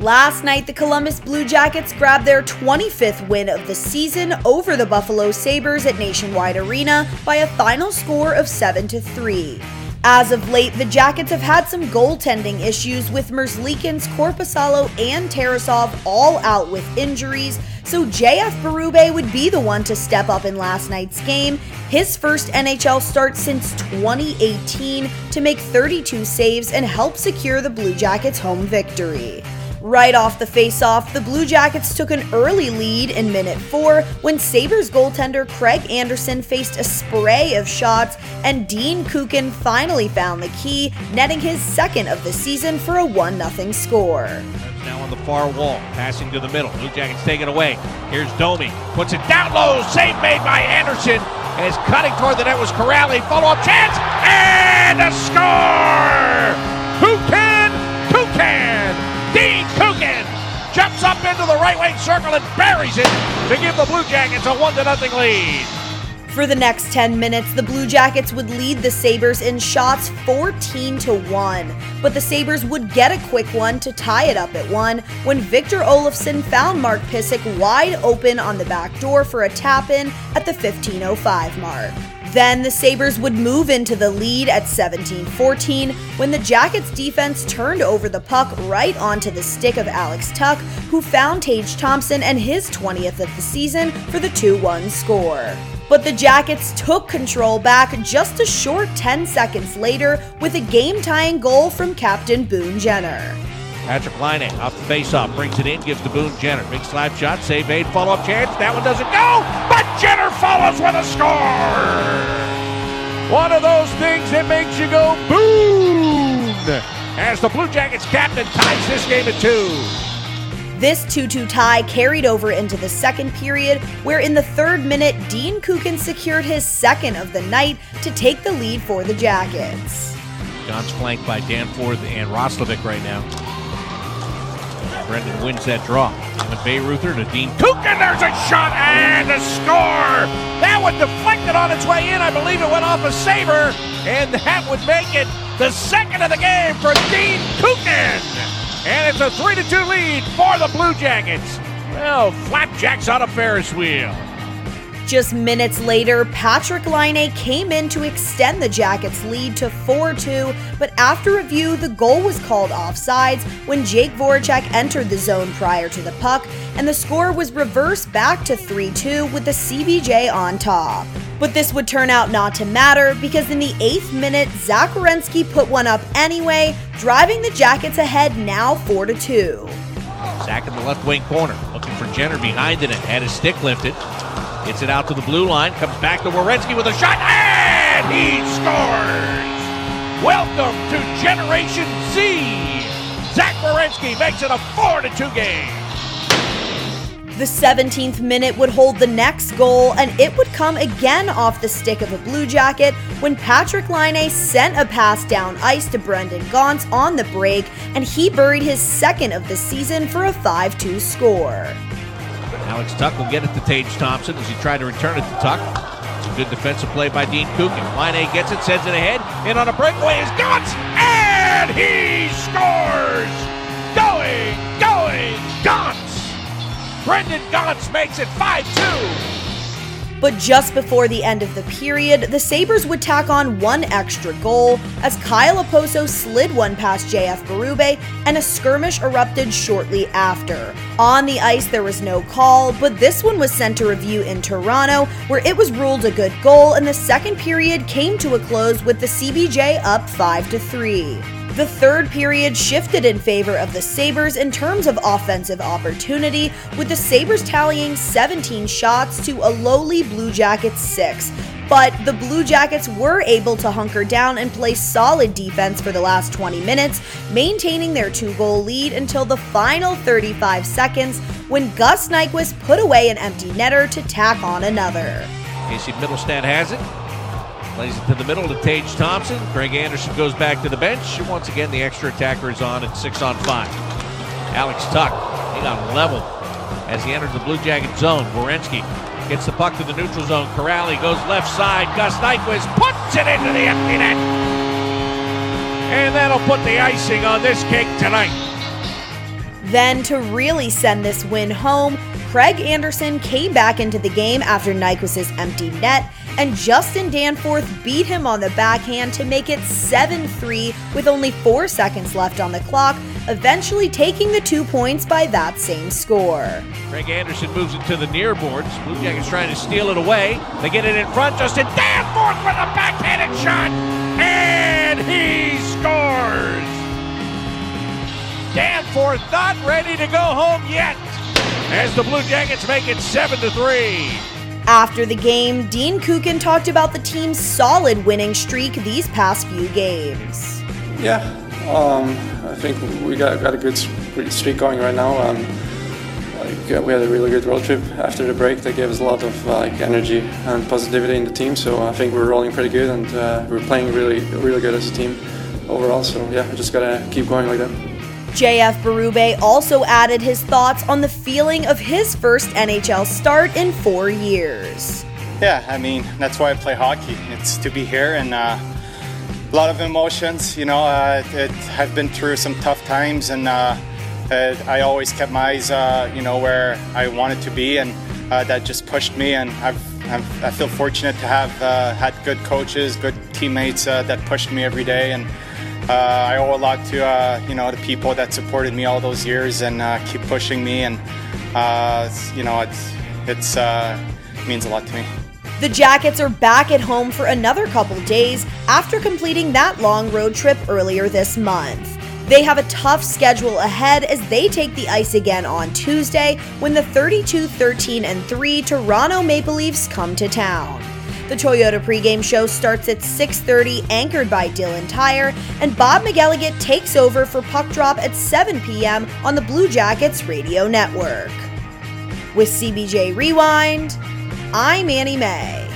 Last night, the Columbus Blue Jackets grabbed their 25th win of the season over the Buffalo Sabres at Nationwide Arena by a final score of 7 to 3. As of late, the Jackets have had some goaltending issues with Merzlikins, Korpisalo, and Tarasov all out with injuries, so JF Berube would be the one to step up in last night's game, his first NHL start since 2018, to make 32 saves and help secure the Blue Jackets' home victory. Right off the faceoff, the Blue Jackets took an early lead in minute four when Sabres goaltender Craig Anderson faced a spray of shots, and Dean Kukan finally found the key, netting his second of the season for a 1 0 score. Now on the far wall, passing to the middle. Blue Jackets taken away. Here's Domi. Puts it down low. Save made by Anderson. And as cutting toward the net was Kuraly. Follow up chance. And a score! Who can? Up into the right wing circle and buries it to give the Blue Jackets a 1 0 lead. For the next 10 minutes, the Blue Jackets would lead the Sabres in shots 14 to 1. But the Sabres would get a quick one to tie it up at 1 when Victor Olofsson found Mark Pysyk wide open on the back door for a tap in at the 15.05 mark. Then the Sabres would move into the lead at 17 14 when the Jackets defense turned over the puck right onto the stick of Alex Tuch, who found Tage Thompson and his 20th of the season for the 2 1 score. But the Jackets took control back just a short 10 seconds later with a game tying goal from captain Boone Jenner. Patrik Laine off the faceoff, brings it in, gives to Boone Jenner. Big slap shot, save made, follow up chance. That one doesn't go, but Jenner follows with a score. One of those things that makes you go boom as the Blue Jackets captain ties this game at two. This 2 2 tie carried over into the second period, where in the third minute, Dean Kukan secured his second of the night to take the lead for the Jackets. Gaunce flanked by Danforth and Roslovic right now. Brendan wins that draw. Gavin Bayreuther to Dean Kukan. There's a shot and a score. That one deflected on its way in. I believe it went off a saber, and that would make it the second of the game for Dean Kukan. And it's a 3 to 2 lead for the Blue Jackets. Well, flapjacks on a Ferris wheel. Just minutes later, Patrik Laine came in to extend the Jackets' lead to 4 2, but after review, the goal was called offsides when Jake Voracek entered the zone prior to the puck, and the score was reversed back to 3 2 with the CBJ on top. But this would turn out not to matter because in the eighth minute, Zach Werenski put one up anyway, driving the Jackets ahead now 4 2. Zach in the left wing corner, looking for Jenner behind it, had his stick lifted. Gets it out to the blue line, comes back to Werenski with a shot, and he scores! Welcome to Generation Z! Zach Werenski makes it a 4 to 2 game. The 17th minute would hold the next goal, and it would come again off the stick of a Blue Jacket when Patrik Laine sent a pass down ice to Brendan Gaunce on the break, and he buried his second of the season for a 5 2 score. Alex Tuch will get it to Tage Thompson as he tried to return it to Tuch. It's a good defensive play by Dean Kukan. A gets it, sends it ahead, and on a breakaway is Gaunce, and he scores! Going, going, Gaunce! Brendan Gaunce makes it 5 2. But just before the end of the period, the Sabres would tack on one extra goal as Kyle Okposo slid one past JF Berube and a skirmish erupted shortly after. On the ice, there was no call, but this one was sent to review in Toronto, where it was ruled a good goal, and the second period came to a close with the CBJ up 5 to 3. The third period shifted in favor of the Sabres in terms of offensive opportunity, with the Sabres tallying 17 shots to a lowly Blue Jackets 6. But the Blue Jackets were able to hunker down and play solid defense for the last 20 minutes, maintaining their two goal lead until the final 35 seconds when Gus Nyquist put away an empty netter to tack on another. Casey Mittelstadt has it. Plays it to the middle to Tage Thompson. Craig Anderson goes back to the bench. And once again, the extra attacker is on at six on five. Alex Tuch, he got level as he enters the Blue Jacket zone. Werenski gets the puck to the neutral zone. Kuraly goes left side. Gus Nyquist puts it into the empty net. And that'll put the icing on this cake tonight. Then, to really send this win home, Craig Anderson came back into the game after Nyquist's empty net, and Justin Danforth beat him on the backhand to make it 7 3 with only four seconds left on the clock, eventually taking the two points by that same score. Craig Anderson moves it to the near boards. Blue Jackets trying to steal it away. They get it in front. Justin Danforth with a backhanded shot, and he scores! Danforth not ready to go home yet as the Blue Jackets make it 7 to 3. After the game, Dean Kukan talked about the team's solid winning streak these past few games. Yeah, um, I think we got, got a good streak going right now. Um, like, we had a really good road trip after the break that gave us a lot of uh, like energy and positivity in the team. So I think we're rolling pretty good and uh, we're playing really, really good as a team overall. So yeah, we just gotta keep going like that. JF Berube also added his thoughts on the feeling of his first NHL start in four years. Yeah, I mean, that's why I play hockey. It's to be here and uh, a lot of emotions. You know, uh, it, I've been through some tough times and uh, I always kept my eyes, uh, you know, where I wanted to be and uh, that just pushed me and I've, i feel fortunate to have uh, had good coaches, good teammates that pushed me every day and uh, I owe a lot to uh, you know the people that supported me all those years and uh, keep pushing me, and uh, you know it's it's uh, means a lot to me. The Jackets are back at home for another couple days after completing that long road trip earlier this month. They have a tough schedule ahead as they take the ice again on Tuesday when the 32 13 and 3 Toronto Maple Leafs come to town. The Toyota pregame show starts at 6:30, anchored by Dylan Tyre, and Bob McElligott takes over for puck drop at 7 p.m. on the Blue Jackets radio network. With CBJ Rewind, I'm Annie May.